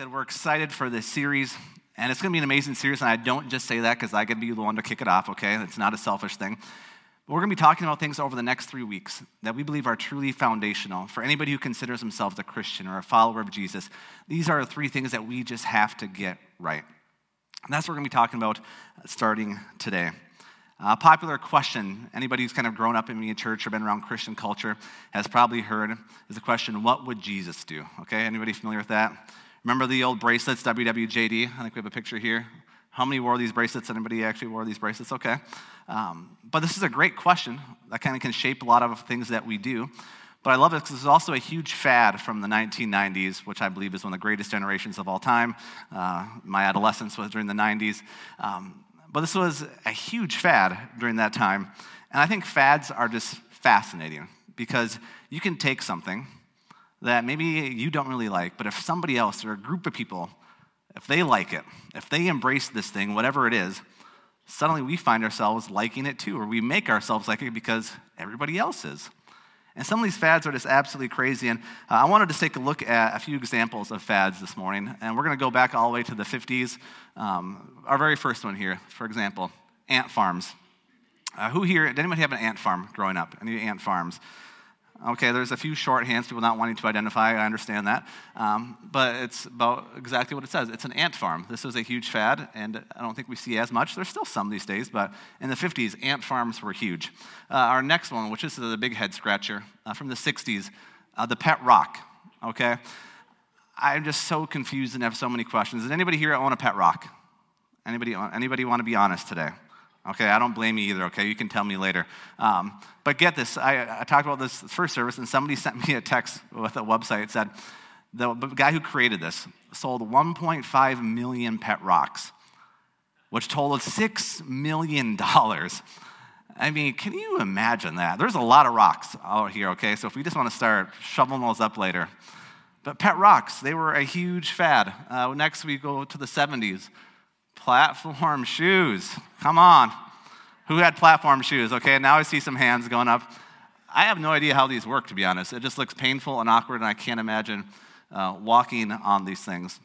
said, we're excited for this series, and it's going to be an amazing series. And I don't just say that because I to be the one to kick it off, okay? It's not a selfish thing. But we're going to be talking about things over the next three weeks that we believe are truly foundational for anybody who considers themselves a Christian or a follower of Jesus. These are the three things that we just have to get right. And that's what we're going to be talking about uh, starting today. A popular question, anybody who's kind of grown up in a church or been around Christian culture has probably heard is the question, what would Jesus do? Okay, anybody familiar with that? Remember the old bracelets, WWJD? I think we have a picture here. How many wore these bracelets? Anybody actually wore these bracelets? Okay. Um, but this is a great question that kind of can shape a lot of things that we do. But I love it because this is also a huge fad from the 1990s, which I believe is one of the greatest generations of all time. Uh, my adolescence was during the 90s. Um, but this was a huge fad during that time. And I think fads are just fascinating because you can take something that maybe you don't really like, but if somebody else or a group of people, if they like it, if they embrace this thing, whatever it is, suddenly we find ourselves liking it too, or we make ourselves like it because everybody else is. And some of these fads are just absolutely crazy. And uh, I wanted to take a look at a few examples of fads this morning. And we're going to go back all the way to the 50s. Um, our very first one here, for example, ant farms. Uh, who here, did anybody have an ant farm growing up? Any ant farms? Okay, there's a few shorthands, people not wanting to identify, I understand that. Um, but it's about exactly what it says. It's an ant farm. This was a huge fad, and I don't think we see as much. There's still some these days, but in the 50s, ant farms were huge. Uh, our next one, which is the big head scratcher uh, from the 60s, uh, the pet rock. Okay? I'm just so confused and have so many questions. Does anybody here own a pet rock? Anybody, anybody want to be honest today? Okay, I don't blame you either, okay? You can tell me later. Um, but get this I, I, talked about this first service, and somebody sent me a text with a website. It said, the guy who created this sold 1.5 million pet rocks, which totaled $6 million. I mean, can you imagine that? There's a lot of rocks out here, okay? So if we just want to start shoveling those up later. But pet rocks, they were a huge fad. Uh, next, we go to the 70s Platform shoes. Come on. Who had platform shoes? Okay, now I see some hands going up. I have no idea how these work, to be honest. It just looks painful and awkward, and I can't imagine uh, walking on these things.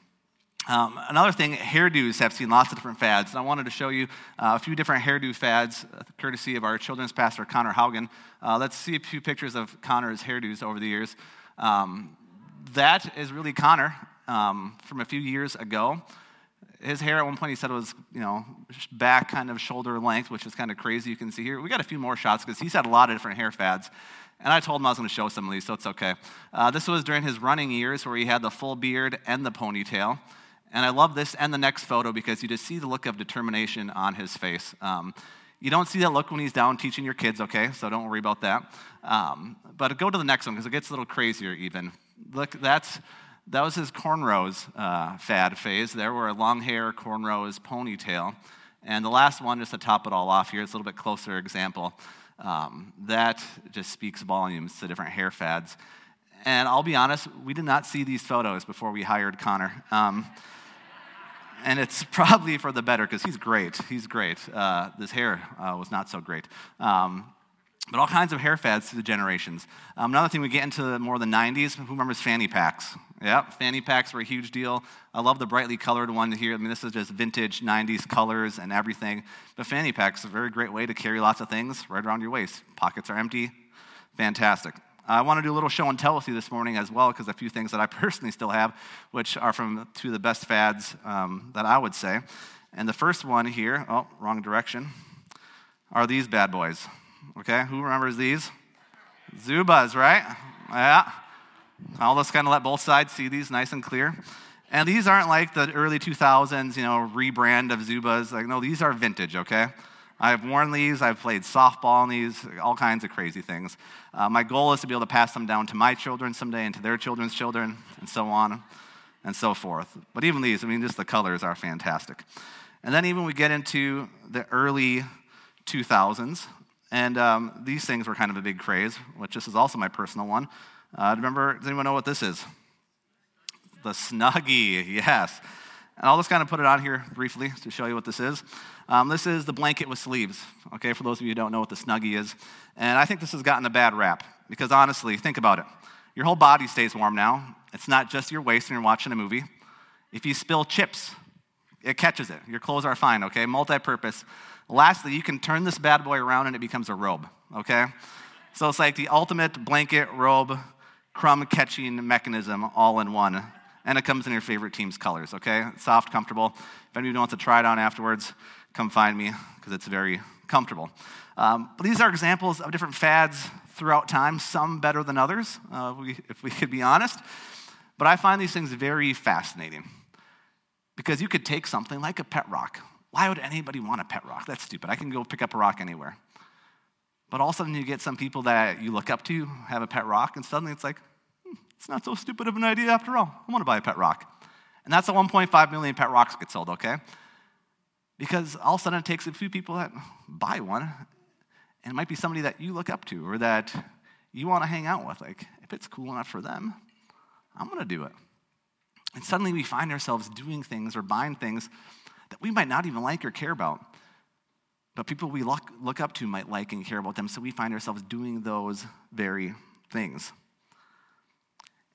Um, another thing, hairdos have seen lots of different fads, and I wanted to show you uh, a few different hairdo fads, uh, courtesy of our children's pastor, Connor Haugen. Uh, let's see a few pictures of Connor's hairdos over the years. Um, that is really Connor um, from a few years ago his hair at one point he said it was you know back kind of shoulder length which is kind of crazy. You can see here we got a few more shots because he's had a lot of different hair fads. And i told him i was going to show some of these so it's okay. Uh, this was during his running years where he had the full beard and the ponytail. And i love this and the next photo because you just see the look of determination on his face. Um, you don't see that look when he's down teaching your kids okay? So don't worry about that. Um, but go to the next one because it gets a little crazier even. Look that's that was his cornrows uh, fad phase. There were long hair, cornrows, ponytail. And the last one, just to top it all off here, it's a little bit closer example. Um, that just speaks volumes to different hair fads. And I'll be honest, we did not see these photos before we hired Connor. Um, and it's probably for the better because he's great. He's great. Uh, this hair uh, was not so great. Um, but all kinds of hair fads through the generations. Um, another thing we get into more of the 90s, who remembers fanny packs? Yep, fanny packs were a huge deal. I love the brightly colored one here. I mean, this is just vintage 90s colors and everything. But fanny packs are a very great way to carry lots of things right around your waist. Pockets are empty. Fantastic. I want to do a little show and tell with you this morning as well, because a few things that I personally still have, which are from two of the best fads um, that I would say. And the first one here, oh, wrong direction, are these bad boys. Okay, who remembers these? Zubaz, right? Yeah. I'll just kind of let both sides see these nice and clear. And these aren't like the early 2000s, you know, rebrand of Zubaz. Like, no, these are vintage, okay? I've worn these, I've played softball in these, all kinds of crazy things. Uh, my goal is to be able to pass them down to my children someday and to their children's children, and so on and so forth. But even these, I mean, just the colors are fantastic. And then even we get into the early 2000s, and um, these things were kind of a big craze, which this is also my personal one. Uh, remember, does anyone know what this is? The Snuggie, yes. And I'll just kind of put it on here briefly to show you what this is. Um, this is the blanket with sleeves, okay, for those of you who don't know what the Snuggie is. And I think this has gotten a bad rap because honestly, think about it. Your whole body stays warm now. It's not just your waist when you're watching a movie. If you spill chips, it catches it. Your clothes are fine, okay? Multi purpose. Lastly, you can turn this bad boy around and it becomes a robe, okay? So it's like the ultimate blanket, robe, crumb catching mechanism all in one. And it comes in your favorite team's colors, okay? soft, comfortable. If anybody wants to try it on afterwards, come find me because it's very comfortable. Um, but these are examples of different fads throughout time, some better than others, uh, we, if we could be honest. But I find these things very fascinating because you could take something like a pet rock. Why would anybody want a pet rock? That's stupid. I can go pick up a rock anywhere. But all of a sudden, you get some people that you look up to have a pet rock, and suddenly it's like, hmm, it's not so stupid of an idea after all. I want to buy a pet rock. And that's the 1.5 million pet rocks get sold, okay? Because all of a sudden, it takes a few people that buy one, and it might be somebody that you look up to or that you want to hang out with. Like, if it's cool enough for them, I'm going to do it. And suddenly we find ourselves doing things or buying things that we might not even like or care about. But people we look, look up to might like and care about them, so we find ourselves doing those very things.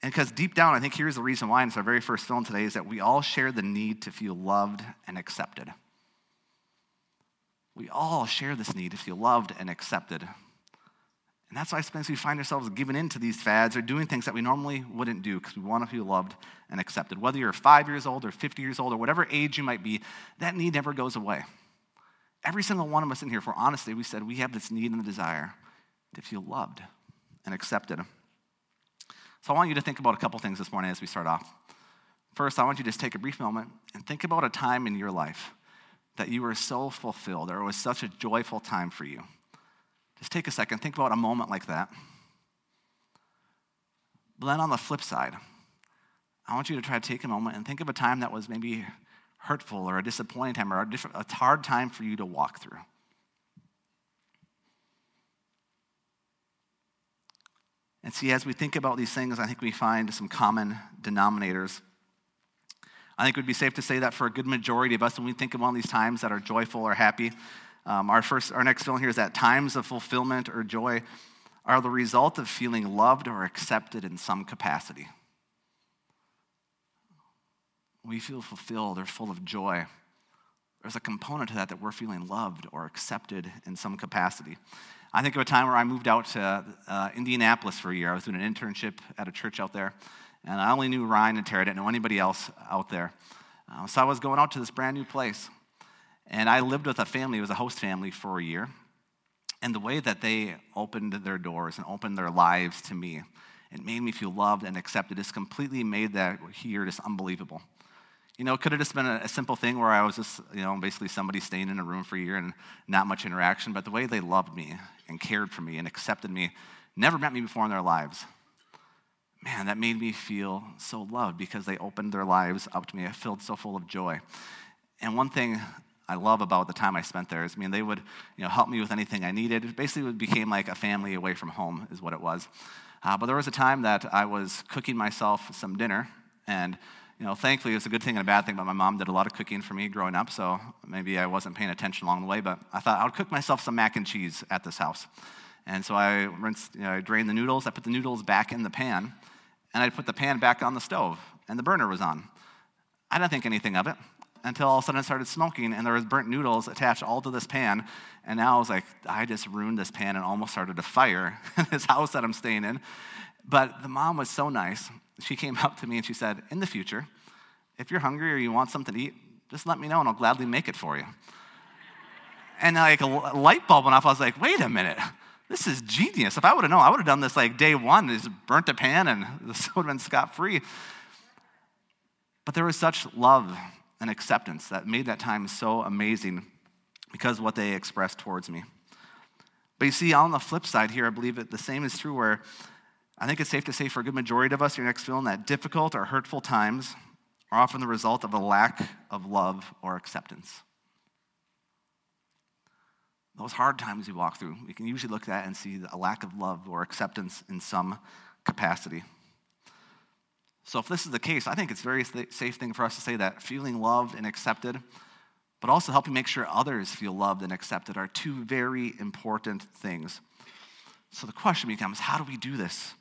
And because deep down, I think here's the reason why, and it's our very first film today, is that we all share the need to feel loved and accepted. We all share this need to feel loved and accepted. And that's why sometimes we find ourselves giving in to these fads or doing things that we normally wouldn't do because we want to feel loved and accepted. Whether you're five years old or 50 years old or whatever age you might be, that need never goes away. Every single one of us in here, for honesty, we said we have this need and the desire to feel loved and accepted. So I want you to think about a couple things this morning as we start off. First, I want you to just take a brief moment and think about a time in your life that you were so fulfilled or it was such a joyful time for you. Just take a second, think about a moment like that. But then on the flip side, I want you to try to take a moment and think of a time that was maybe hurtful or a disappointing time or a, a hard time for you to walk through. And see, as we think about these things, I think we find some common denominators. I think it would be safe to say that for a good majority of us, when we think of one of these times that are joyful or happy, um, our, first, our next feeling here is that times of fulfillment or joy are the result of feeling loved or accepted in some capacity. We feel fulfilled or full of joy. There's a component to that that we're feeling loved or accepted in some capacity. I think of a time where I moved out to uh, Indianapolis for a year. I was doing an internship at a church out there, and I only knew Ryan and Tara. I didn't know anybody else out there. Uh, so I was going out to this brand new place. And I lived with a family, it was a host family for a year. And the way that they opened their doors and opened their lives to me, it made me feel loved and accepted. It's completely made that here just unbelievable. You know, it could have just been a, a, simple thing where I was just, you know, basically somebody staying in a room for a year and not much interaction, but the way they loved me and cared for me and accepted me, never met me before in their lives. Man, that made me feel so loved because they opened their lives up to me. I felt so full of joy. And one thing I love about the time I spent there is, I mean, they would, you know, help me with anything I needed. It basically became like a family away from home, is what it was. Uh, but there was a time that I was cooking myself some dinner, and you know, thankfully, it's a good thing and a bad thing, but my mom did a lot of cooking for me growing up, so maybe I wasn't paying attention along the way, but I thought I would cook myself some mac and cheese at this house. And so I rinsed, you know, I drained the noodles, I put the noodles back in the pan, and I put the pan back on the stove, and the burner was on. I didn't think anything of it until all of a sudden it started smoking and there was burnt noodles attached all to this pan. And now I was like, I just ruined this pan and almost started a fire in this house that I'm staying in. But the mom was so nice. She came up to me and she said, In the future, if you're hungry or you want something to eat, just let me know and I'll gladly make it for you. and like a light bulb went off. I was like, wait a minute. This is genius. If I would have known, I would have done this like day one, just burnt a pan and this would have been scot free. But there was such love and acceptance that made that time so amazing because of what they expressed towards me. But you see, on the flip side here, I believe that the same is true where I think it's safe to say for a good majority of us, your next feeling that difficult or hurtful times are often the result of a lack of love or acceptance. Those hard times we walk through, we can usually look at and see a lack of love or acceptance in some capacity. So, if this is the case, I think it's a very safe thing for us to say that feeling loved and accepted, but also helping make sure others feel loved and accepted, are two very important things. So, the question becomes how do we do this?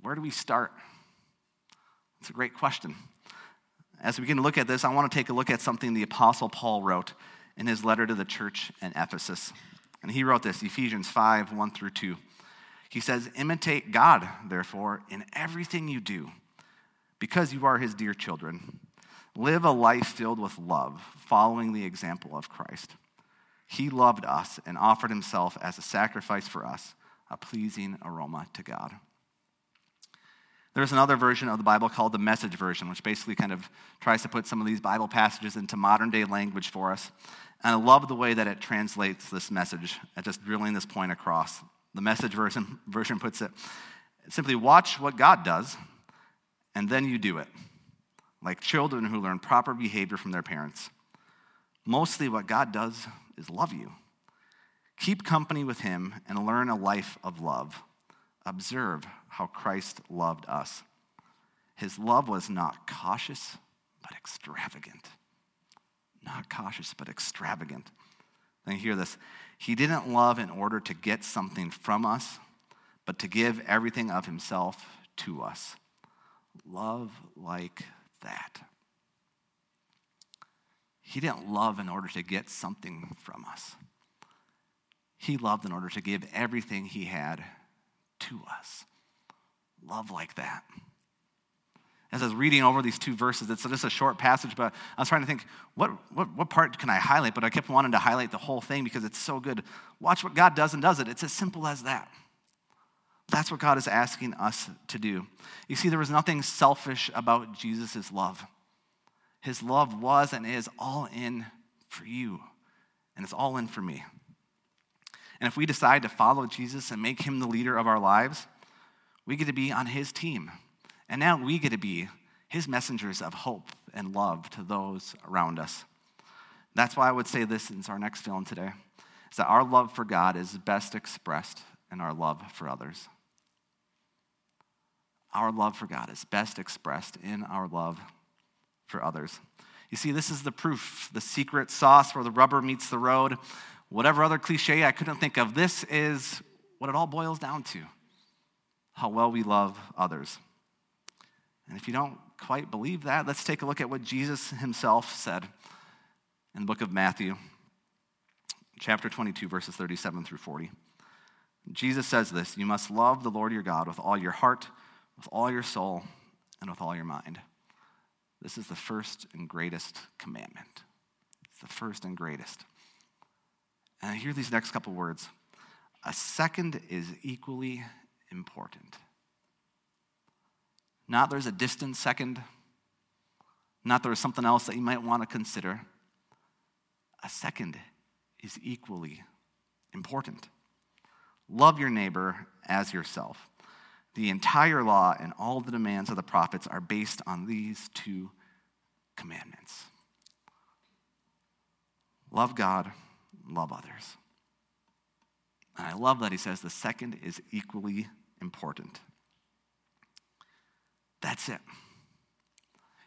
Where do we start? It's a great question. as we begin to look at this, I want to take a look at something the Apostle Paul wrote in his letter to the church in Ephesus. And he wrote this Ephesians 5 1 through 2. He says, Imitate God, therefore, in everything you do, because you are his dear children. Live a life filled with love, following the example of Christ. He loved us and offered himself as a sacrifice for us, a pleasing aroma to God. There's another version of the Bible called the Message Version, which basically kind of tries to put some of these Bible passages into modern day language for us. And I love the way that it translates this message at just drilling this point across. The Message version, version puts it simply watch what God does, and then you do it, like children who learn proper behavior from their parents. Mostly, what God does is love you. Keep company with Him and learn a life of love. Observe how Christ loved us. His love was not cautious, but extravagant. Not cautious, but extravagant. Then hear this. He didn't love in order to get something from us, but to give everything of himself to us. Love like that. He didn't love in order to get something from us. He loved in order to give everything he had to us. Love like that. As I was reading over these two verses, it's just a short passage, but I was trying to think, what, what, what part can I highlight? But I kept wanting to highlight the whole thing because it's so good. Watch what God does and does it. It's as simple as that. That's what God is asking us to do. You see, there was nothing selfish about Jesus' love. His love was and is all in for you, and it's all in for me. And if we decide to follow Jesus and make him the leader of our lives, we get to be on his team. And now we get to be his messengers of hope and love to those around us. That's why I would say this is our next film today is that our love for God is best expressed in our love for others. Our love for God is best expressed in our love for others. You see, this is the proof, the secret sauce where the rubber meets the road whatever other cliche I couldn't think of, this is what it all boils down to how well we love others. And if you don't quite believe that, let's take a look at what Jesus himself said in the book of Matthew, chapter 22, verses 37 through 40. Jesus says this You must love the Lord your God with all your heart, with all your soul, and with all your mind. This is the first and greatest commandment. It's the first and greatest. And I hear these next couple words. A second is equally important. Not there's a distant second, not there's something else that you might want to consider. A second is equally important. Love your neighbor as yourself. The entire law and all the demands of the prophets are based on these two commandments love God love others. And I love that he says the second is equally important. That's it.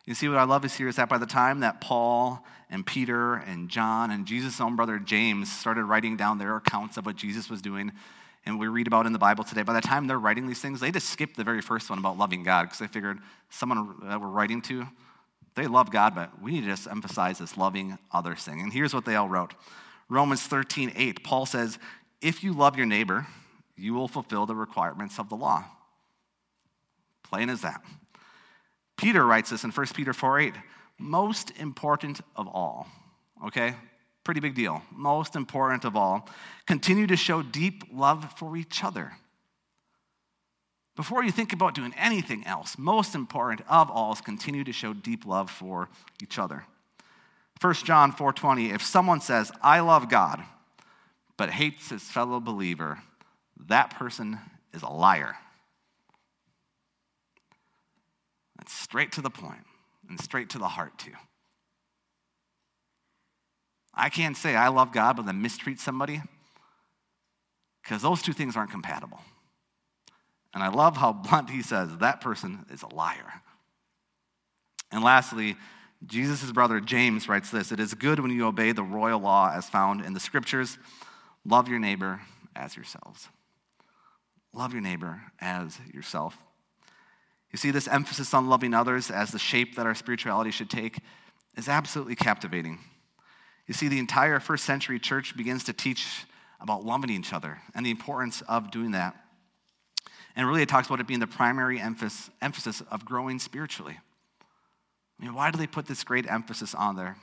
You see, what I love is here is that by the time that Paul and Peter and John and Jesus' own brother James started writing down their accounts of what Jesus was doing, and we read about in the Bible today, by the time they're writing these things, they just skipped the very first one about loving God because they figured someone that we're writing to, they love God, but we need to just emphasize this loving others thing. And here's what they all wrote Romans 13, 8, Paul says, If you love your neighbor, you will fulfill the requirements of the law. Plain as that. Peter writes this in 1 Peter 4, 8. Most important of all, okay? Pretty big deal. Most important of all, continue to show deep love for each other. Before you think about doing anything else, most important of all is continue to show deep love for each other. 1 John 4:20 If someone says, "I love God," but hates his fellow believer, that person is a liar. That's straight to the point and straight to the heart too. I can't say I love God but then mistreat somebody because those two things aren't compatible. And I love how blunt he says that person is a liar. And lastly, Jesus' brother James writes this It is good when you obey the royal law as found in the scriptures. Love your neighbor as yourselves. Love your neighbor as yourself. You see, this emphasis on loving others as the shape that our spirituality should take is absolutely captivating. You see, the entire first century church begins to teach about loving each other and the importance of doing that. And really, it talks about it being the primary emphasis, emphasis of growing spiritually. I mean, why do they put this great emphasis on there?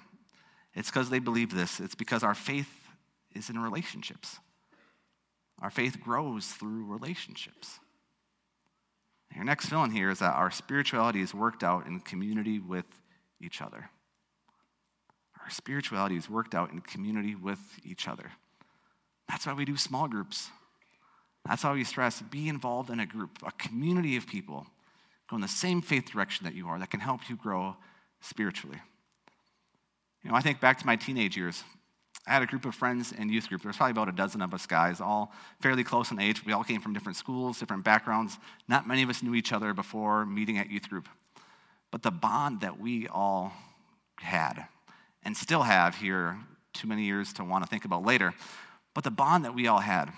It's because they believe this. It's because our faith is in relationships. Our faith grows through relationships. Your next fill in here is that our spirituality is worked out in community with each other. Our spirituality is worked out in community with each other. That's why we do small groups. That's why we stress be involved in a group, a community of people go in the same faith direction that you are that can help you grow spiritually. You know, I think back to my teenage years. I had a group of friends in youth group. There was probably about a dozen of us guys, all fairly close in age. We all came from different schools, different backgrounds. Not many of us knew each other before meeting at youth group. But the bond that we all had, and still have here, too many years to want to think about later, but the bond that we all had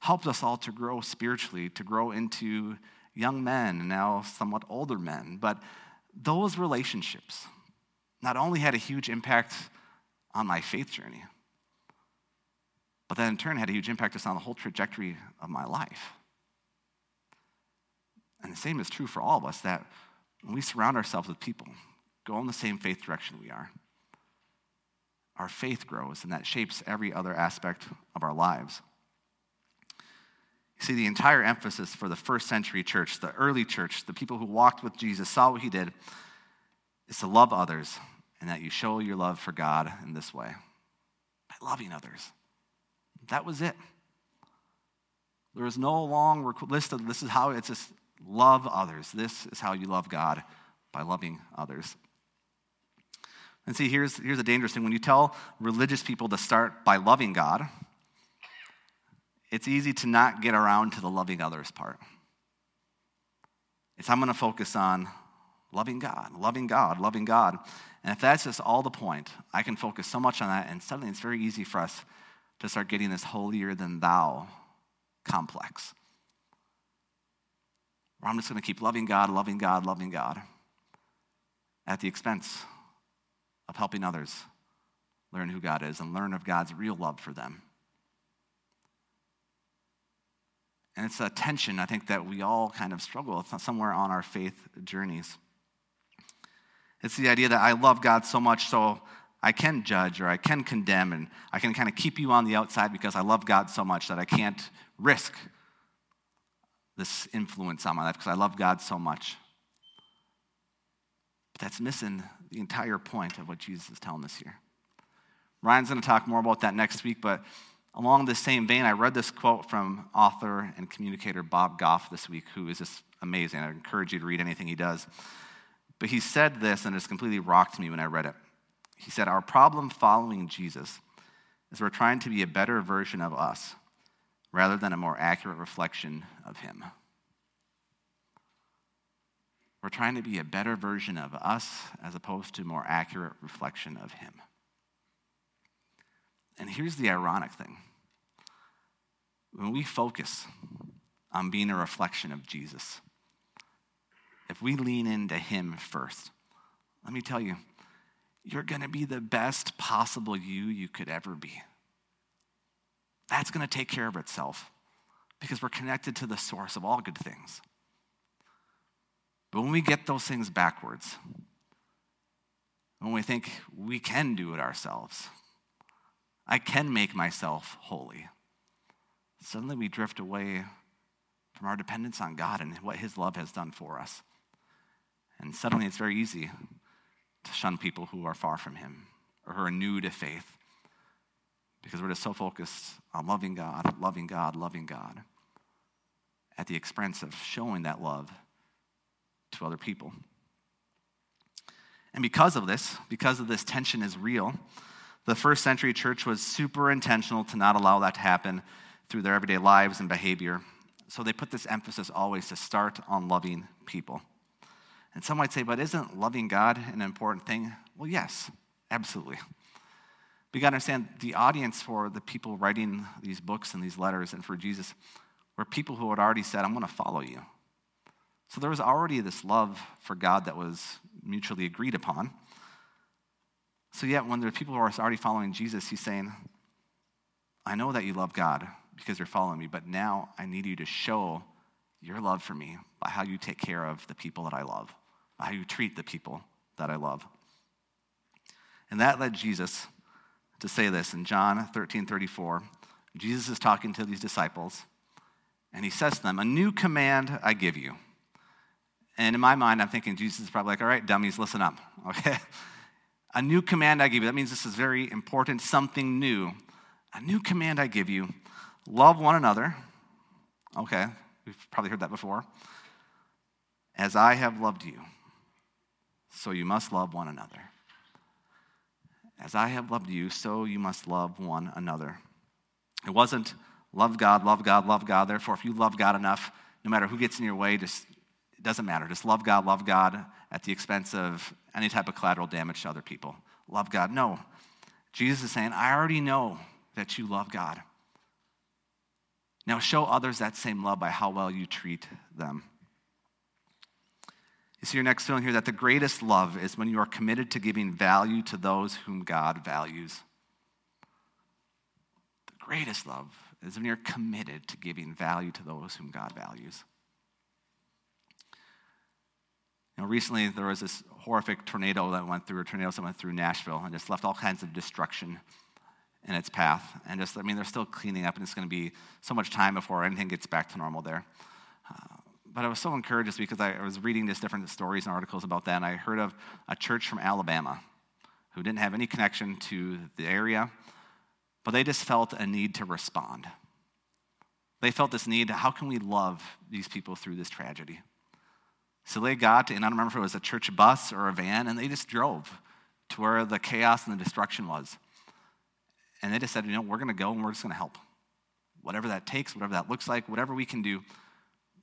helped us all to grow spiritually, to grow into young men, and now somewhat older men. But those relationships not only had a huge impact on my faith journey, but that in turn had a huge impact on the whole trajectory of my life. And the same is true for all of us that when we surround ourselves with people, go in the same faith direction we are, our faith grows and that shapes every other aspect of our lives. You see, the entire emphasis for the first century church, the early church, the people who walked with Jesus, saw what he did, is to love others and that you show your love for God in this way by loving others. That was it. There was no long list of this is how it's just love others. This is how you love God by loving others. And see, here's, here's a dangerous thing. When you tell religious people to start by loving God, it's easy to not get around to the loving others part. It's I'm going to focus on loving God, loving God, loving God. And if that's just all the point, I can focus so much on that, and suddenly it's very easy for us to start getting this holier than thou complex. Where I'm just going to keep loving God, loving God, loving God at the expense of helping others learn who God is and learn of God's real love for them. And it's a tension, I think, that we all kind of struggle with somewhere on our faith journeys. It's the idea that I love God so much so I can judge or I can condemn and I can kind of keep you on the outside because I love God so much that I can't risk this influence on my life because I love God so much. But that's missing the entire point of what Jesus is telling us here. Ryan's going to talk more about that next week, but Along the same vein, I read this quote from author and communicator Bob Goff this week, who is just amazing. I encourage you to read anything he does. But he said this, and it's completely rocked me when I read it. He said, Our problem following Jesus is we're trying to be a better version of us rather than a more accurate reflection of him. We're trying to be a better version of us as opposed to more accurate reflection of him. And here's the ironic thing when we focus on being a reflection of Jesus, if we lean into Him first, let me tell you, you're going to be the best possible you you could ever be. That's going to take care of itself because we're connected to the source of all good things. But when we get those things backwards, when we think we can do it ourselves, I can make myself holy. Suddenly we drift away from our dependence on God and what His love has done for us. And suddenly it's very easy to shun people who are far from Him or who are new to faith because we're just so focused on loving God, loving God, loving God at the expense of showing that love to other people. And because of this, because of this tension is real, the first century church was super intentional to not allow that to happen through their everyday lives and behavior. So they put this emphasis always to start on loving people. And some might say, but isn't loving God an important thing? Well, yes, absolutely. You got to understand the audience for the people writing these books and these letters and for Jesus were people who had already said, I'm going to follow you. So there was already this love for God that was mutually agreed upon. So, yet, when there are people who are already following Jesus, he's saying, I know that you love God because you're following me, but now I need you to show your love for me by how you take care of the people that I love, by how you treat the people that I love. And that led Jesus to say this in John 13 34. Jesus is talking to these disciples, and he says to them, A new command I give you. And in my mind, I'm thinking Jesus is probably like, All right, dummies, listen up, okay? A new command I give you. That means this is very important, something new. A new command I give you love one another. Okay, we've probably heard that before. As I have loved you, so you must love one another. As I have loved you, so you must love one another. It wasn't love God, love God, love God. Therefore, if you love God enough, no matter who gets in your way, just doesn't matter. Just love God, love God at the expense of any type of collateral damage to other people. Love God. No. Jesus is saying, I already know that you love God. Now show others that same love by how well you treat them. You see your next feeling here that the greatest love is when you are committed to giving value to those whom God values. The greatest love is when you're committed to giving value to those whom God values. You know, recently there was this horrific tornado that went through, a tornado that went through Nashville and just left all kinds of destruction in its path. And just, I mean, they're still cleaning up, and it's going to be so much time before anything gets back to normal there. Uh, but I was so encouraged just because I, was reading just different stories and articles about that, and I heard of a church from Alabama who didn't have any connection to the area, but they just felt a need to respond. They felt this need how can we love these people through this tragedy? So they got, and I don't remember if it was a church bus or a van, and they just drove to where the chaos and the destruction was. And they just said, you know, we're going to go and we're just going to help. Whatever that takes, whatever that looks like, whatever we can do,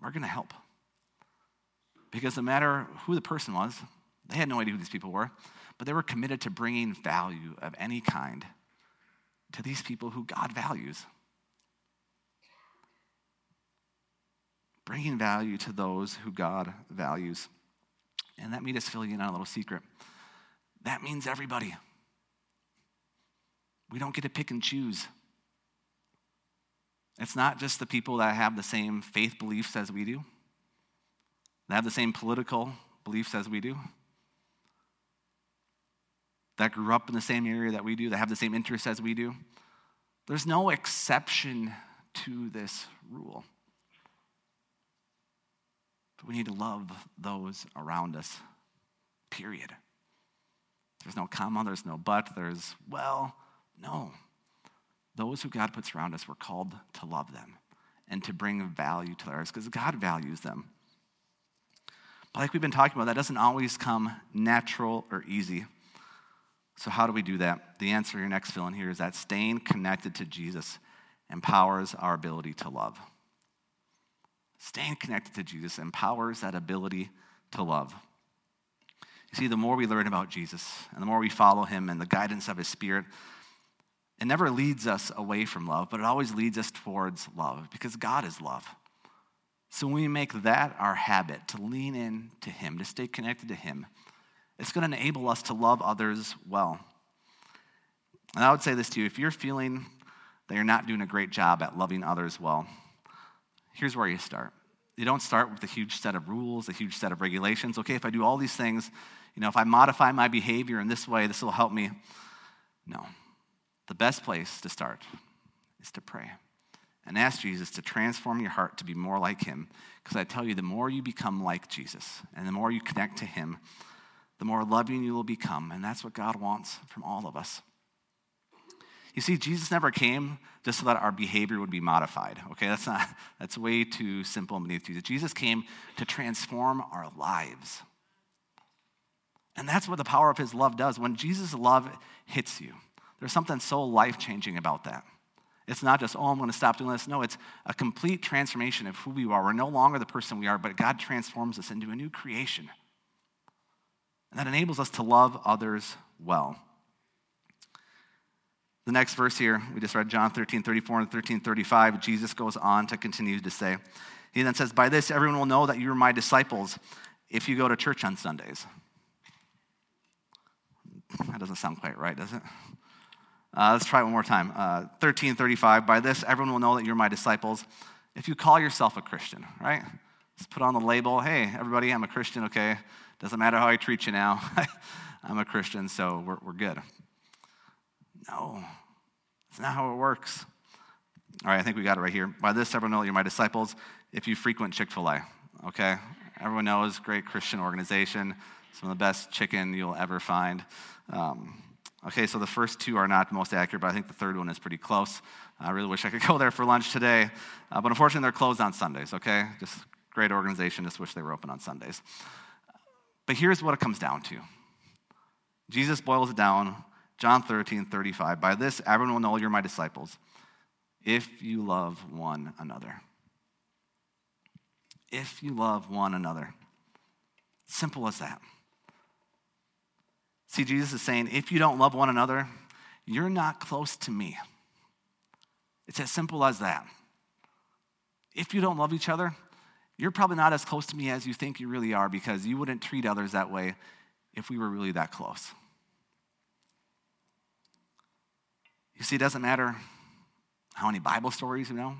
we're going to help. Because no matter who the person was, they had no idea who these people were, but they were committed to bringing value of any kind to these people who God values. Bringing value to those who God values. And let me just fill you in on a little secret. That means everybody. We don't get to pick and choose. It's not just the people that have the same faith beliefs as we do, that have the same political beliefs as we do, that grew up in the same area that we do, that have the same interests as we do. There's no exception to this rule. We need to love those around us, period. There's no comma, there's no but, there's, well, no. Those who God puts around us, we're called to love them and to bring value to others because God values them. But like we've been talking about, that doesn't always come natural or easy. So, how do we do that? The answer, your next fill in here, is that staying connected to Jesus empowers our ability to love. Staying connected to Jesus empowers that ability to love. You see, the more we learn about Jesus and the more we follow him and the guidance of his spirit, it never leads us away from love, but it always leads us towards love because God is love. So when we make that our habit, to lean in to him, to stay connected to him, it's going to enable us to love others well. And I would say this to you if you're feeling that you're not doing a great job at loving others well, here's where you start. You don't start with a huge set of rules, a huge set of regulations. Okay, if I do all these things, you know, if I modify my behavior in this way, this will help me. No. The best place to start is to pray and ask Jesus to transform your heart to be more like him. Because I tell you, the more you become like Jesus and the more you connect to him, the more loving you will become. And that's what God wants from all of us. You see, Jesus never came just so that our behavior would be modified. Okay, that's not, that's way too simple beneath Jesus. Jesus came to transform our lives. And that's what the power of his love does. When Jesus' love hits you, there's something so life changing about that. It's not just, oh, I'm going to stop doing this. No, it's a complete transformation of who we are. We're no longer the person we are, but God transforms us into a new creation. And that enables us to love others well. The next verse here, we just read John 13, 34 and 13, 35. Jesus goes on to continue to say, He then says, By this, everyone will know that you are my disciples if you go to church on Sundays. That doesn't sound quite right, does it? Uh, let's try it one more time. Uh, 1335, by this, everyone will know that you're my disciples if you call yourself a Christian, right? Just put on the label, hey, everybody, I'm a Christian, okay? Doesn't matter how I treat you now. I'm a Christian, so we're, we're good. No, that's not how it works. All right, I think we got it right here. By this, everyone know you're my disciples if you frequent Chick fil A, okay? Everyone knows, great Christian organization, some of the best chicken you'll ever find. Um, okay, so the first two are not most accurate, but I think the third one is pretty close. I really wish I could go there for lunch today, uh, but unfortunately, they're closed on Sundays, okay? Just great organization, just wish they were open on Sundays. But here's what it comes down to Jesus boils it down, John 13, 35. By this, everyone will know you're my disciples if you love one another. If you love one another. Simple as that. See, Jesus is saying, if you don't love one another, you're not close to me. It's as simple as that. If you don't love each other, you're probably not as close to me as you think you really are because you wouldn't treat others that way if we were really that close. You see, it doesn't matter how many Bible stories you know,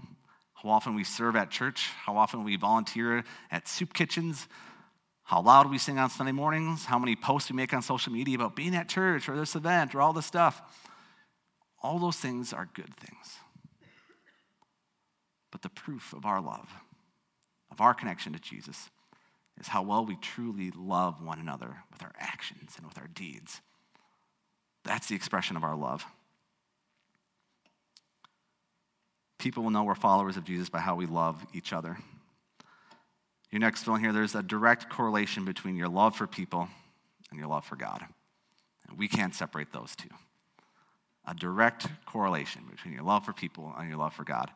how often we serve at church, how often we volunteer at soup kitchens, how loud we sing on Sunday mornings, how many posts we make on social media about being at church or this event or all this stuff. All those things are good things. But the proof of our love, of our connection to Jesus, is how well we truly love one another with our actions and with our deeds. That's the expression of our love. People will know we're followers of Jesus by how we love each other. Your next fill here, there's a direct correlation between your love for people and your love for God. And we can't separate those two. A direct correlation between your love for people and your love for God.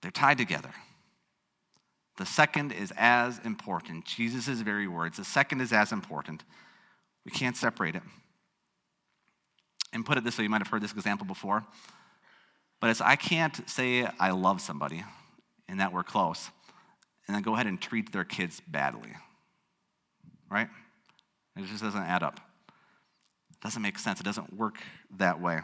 They're tied together. The second is as important. Jesus' very words. The second is as important. We can't separate it. And put it this way, you might have heard this example before. But it's, I can't say I love somebody and that we're close and then go ahead and treat their kids badly. Right? It just doesn't add up. It doesn't make sense. It doesn't work that way.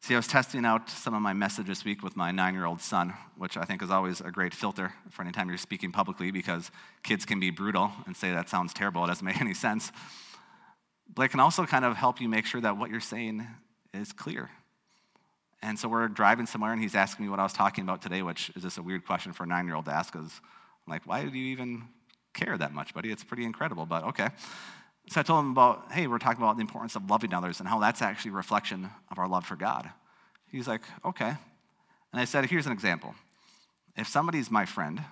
See, I was testing out some of my message this week with my nine year old son, which I think is always a great filter for any time you're speaking publicly because kids can be brutal and say that sounds terrible. It doesn't make any sense. But it can also kind of help you make sure that what you're saying is clear. And so we're driving somewhere, and he's asking me what I was talking about today, which is just a weird question for a nine year old to ask. Because I'm like, why do you even care that much, buddy? It's pretty incredible, but okay. So I told him about, hey, we're talking about the importance of loving others and how that's actually a reflection of our love for God. He's like, okay. And I said, here's an example. If somebody's my friend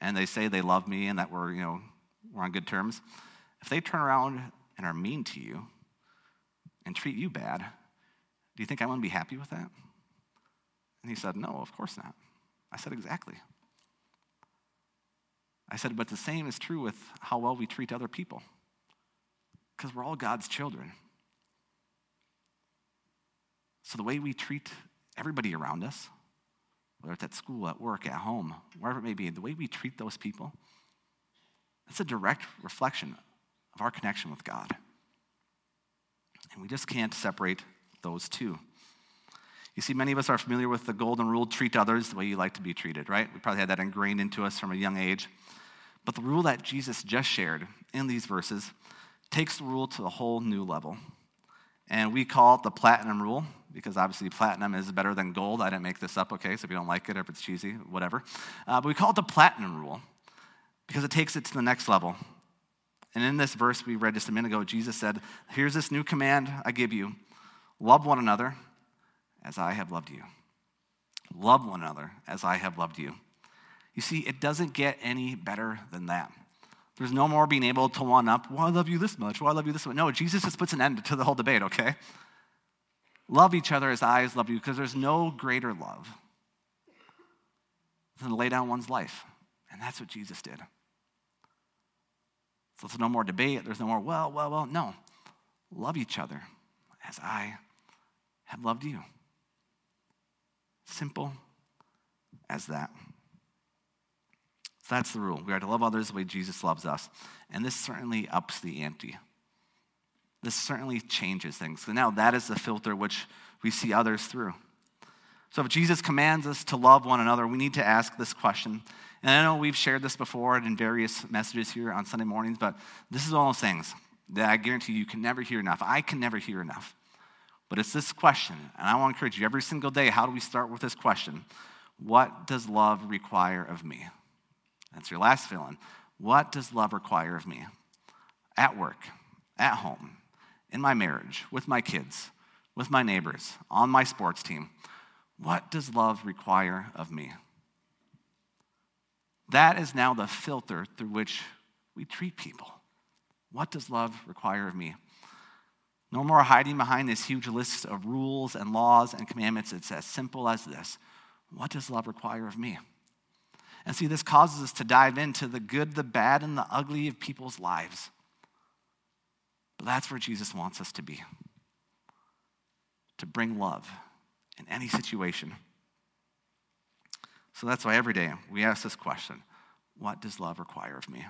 and they say they love me and that we're, you know, we're on good terms, if they turn around and are mean to you and treat you bad, do you think I'm going to be happy with that? And he said, No, of course not. I said, Exactly. I said, But the same is true with how well we treat other people, because we're all God's children. So the way we treat everybody around us, whether it's at school, at work, at home, wherever it may be, the way we treat those people, that's a direct reflection of our connection with God. And we just can't separate those two. You see, many of us are familiar with the golden rule treat others the way you like to be treated, right? We probably had that ingrained into us from a young age. But the rule that Jesus just shared in these verses takes the rule to a whole new level. And we call it the platinum rule because obviously platinum is better than gold. I didn't make this up, okay? So if you don't like it or if it's cheesy, whatever. Uh, but we call it the platinum rule because it takes it to the next level. And in this verse we read just a minute ago, Jesus said, Here's this new command I give you Love one another as I have loved you. Love one another as I have loved you. You see, it doesn't get any better than that. There's no more being able to one up, well, I love you this much, well, I love you this much. No, Jesus just puts an end to the whole debate, okay? Love each other as I love you, because there's no greater love than to lay down one's life. And that's what Jesus did. So there's no more debate. There's no more, well, well, well. No. Love each other as I have loved you. Simple as that. So that's the rule. We are to love others the way Jesus loves us. And this certainly ups the ante. This certainly changes things. So now that is the filter which we see others through. So if Jesus commands us to love one another, we need to ask this question. And I know we've shared this before in various messages here on Sunday mornings, but this is one of those things that I guarantee you can never hear enough. I can never hear enough. But it's this question, and I want to encourage you every single day. How do we start with this question? What does love require of me? That's your last feeling. What does love require of me? At work, at home, in my marriage, with my kids, with my neighbors, on my sports team. What does love require of me? That is now the filter through which we treat people. What does love require of me? No more hiding behind this huge list of rules and laws and commandments. It's as simple as this What does love require of me? And see, this causes us to dive into the good, the bad, and the ugly of people's lives. But that's where Jesus wants us to be to bring love in any situation. So that's why every day we ask this question What does love require of me?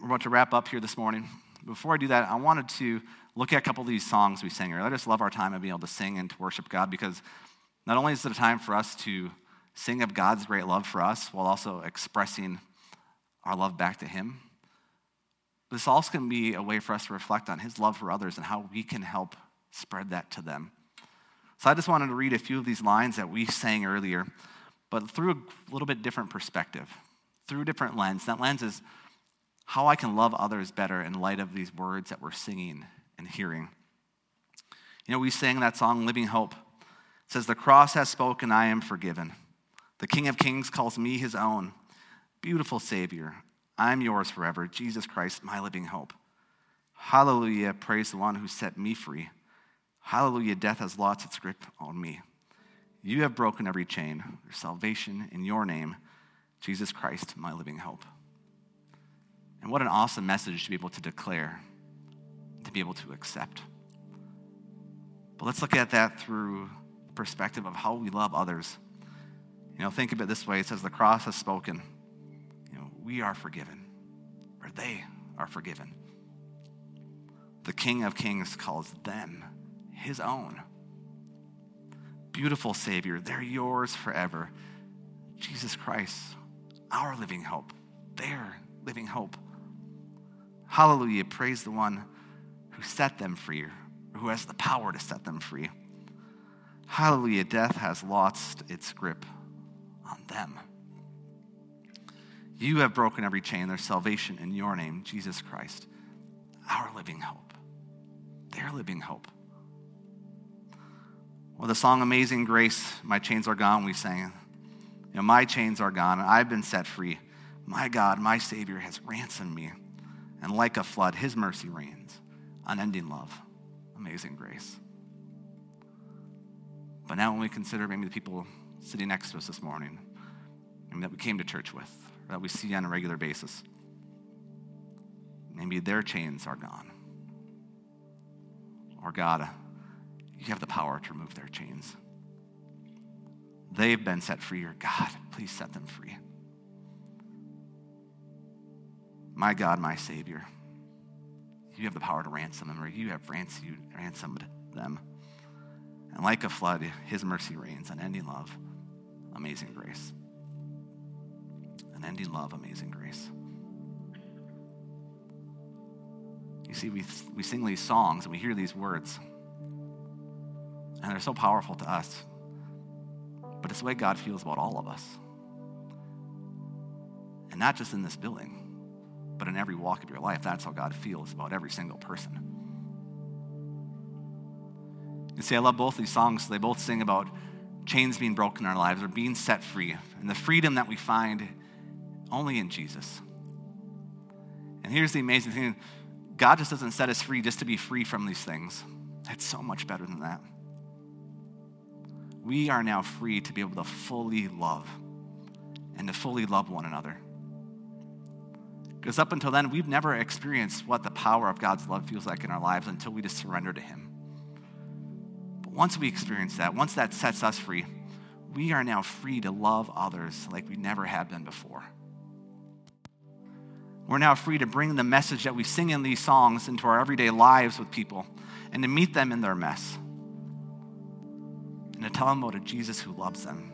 We're about to wrap up here this morning. Before I do that, I wanted to look at a couple of these songs we sang earlier. I just love our time of being able to sing and to worship God because not only is it a time for us to sing of God's great love for us while also expressing our love back to Him, this also can be a way for us to reflect on His love for others and how we can help spread that to them. So I just wanted to read a few of these lines that we sang earlier, but through a little bit different perspective, through a different lens. That lens is how I can love others better in light of these words that we're singing and hearing. You know, we sang that song, Living Hope. It says, The cross has spoken, I am forgiven. The King of Kings calls me his own. Beautiful Savior, I'm yours forever. Jesus Christ, my living hope. Hallelujah, praise the one who set me free. Hallelujah, death has lost its grip on me. You have broken every chain. There's salvation in your name, Jesus Christ, my living hope. And what an awesome message to be able to declare, to be able to accept. But let's look at that through the perspective of how we love others. You know, think of it this way it says, The cross has spoken. You know, we are forgiven, or they are forgiven. The King of Kings calls them his own. Beautiful Savior, they're yours forever. Jesus Christ, our living hope, their living hope. Hallelujah. Praise the one who set them free, who has the power to set them free. Hallelujah. Death has lost its grip on them. You have broken every chain. There's salvation in your name, Jesus Christ, our living hope, their living hope. Well, the song Amazing Grace, My Chains Are Gone, we sang. You know, my chains are gone, and I've been set free. My God, my Savior has ransomed me and like a flood, his mercy rains, unending love, amazing grace. But now, when we consider maybe the people sitting next to us this morning, that we came to church with, that we see on a regular basis, maybe their chains are gone. Or, God, you have the power to remove their chains. They've been set free, or God, please set them free. My God, my Savior, you have the power to ransom them, or you have ransomed them. And like a flood, his mercy rains, unending love, amazing grace. Unending love, amazing grace. You see, we, we sing these songs and we hear these words, and they're so powerful to us. But it's the way God feels about all of us. And not just in this building but in every walk of your life, that's how God feels about every single person. You see, I love both these songs. They both sing about chains being broken in our lives or being set free and the freedom that we find only in Jesus. And here's the amazing thing God just doesn't set us free just to be free from these things. It's so much better than that. We are now free to be able to fully love and to fully love one another. Because up until then, we've never experienced what the power of God's love feels like in our lives until we just surrender to Him. But once we experience that, once that sets us free, we are now free to love others like we never have been before. We're now free to bring the message that we sing in these songs into our everyday lives with people and to meet them in their mess and to tell them about a Jesus who loves them.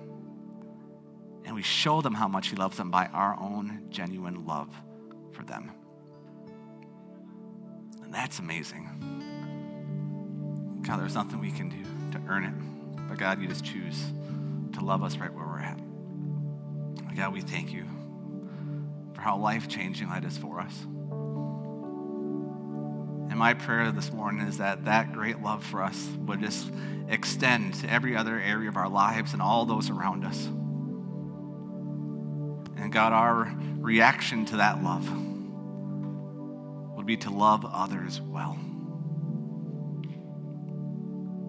And we show them how much He loves them by our own genuine love for them. And that's amazing. God, there's nothing we can do to earn it. But God, you just choose to love us right where we're at. God, we thank you for how life changing that is for us. And my prayer this morning is that that great love for us would just extend to every other area of our lives and all those around us. And God, our reaction to that love be to love others well.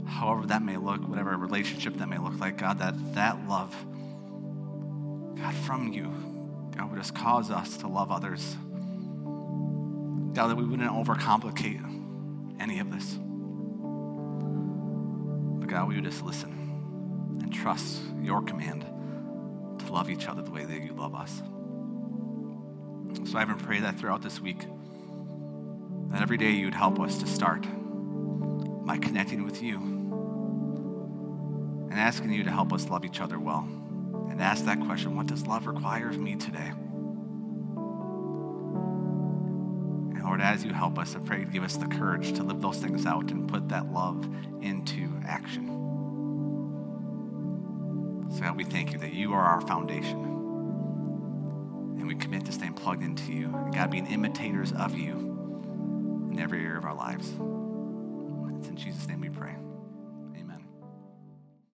However, that may look, whatever relationship that may look like, God, that that love, God, from you, God, would just cause us to love others. God, that we wouldn't overcomplicate any of this. But God, we would just listen and trust your command to love each other the way that you love us. So I even pray that throughout this week, that every day you would help us to start by connecting with you and asking you to help us love each other well. And ask that question what does love require of me today? And Lord, as you help us, I pray you give us the courage to live those things out and put that love into action. So, God, we thank you that you are our foundation. And we commit to staying plugged into you. God, being imitators of you in every area of our lives.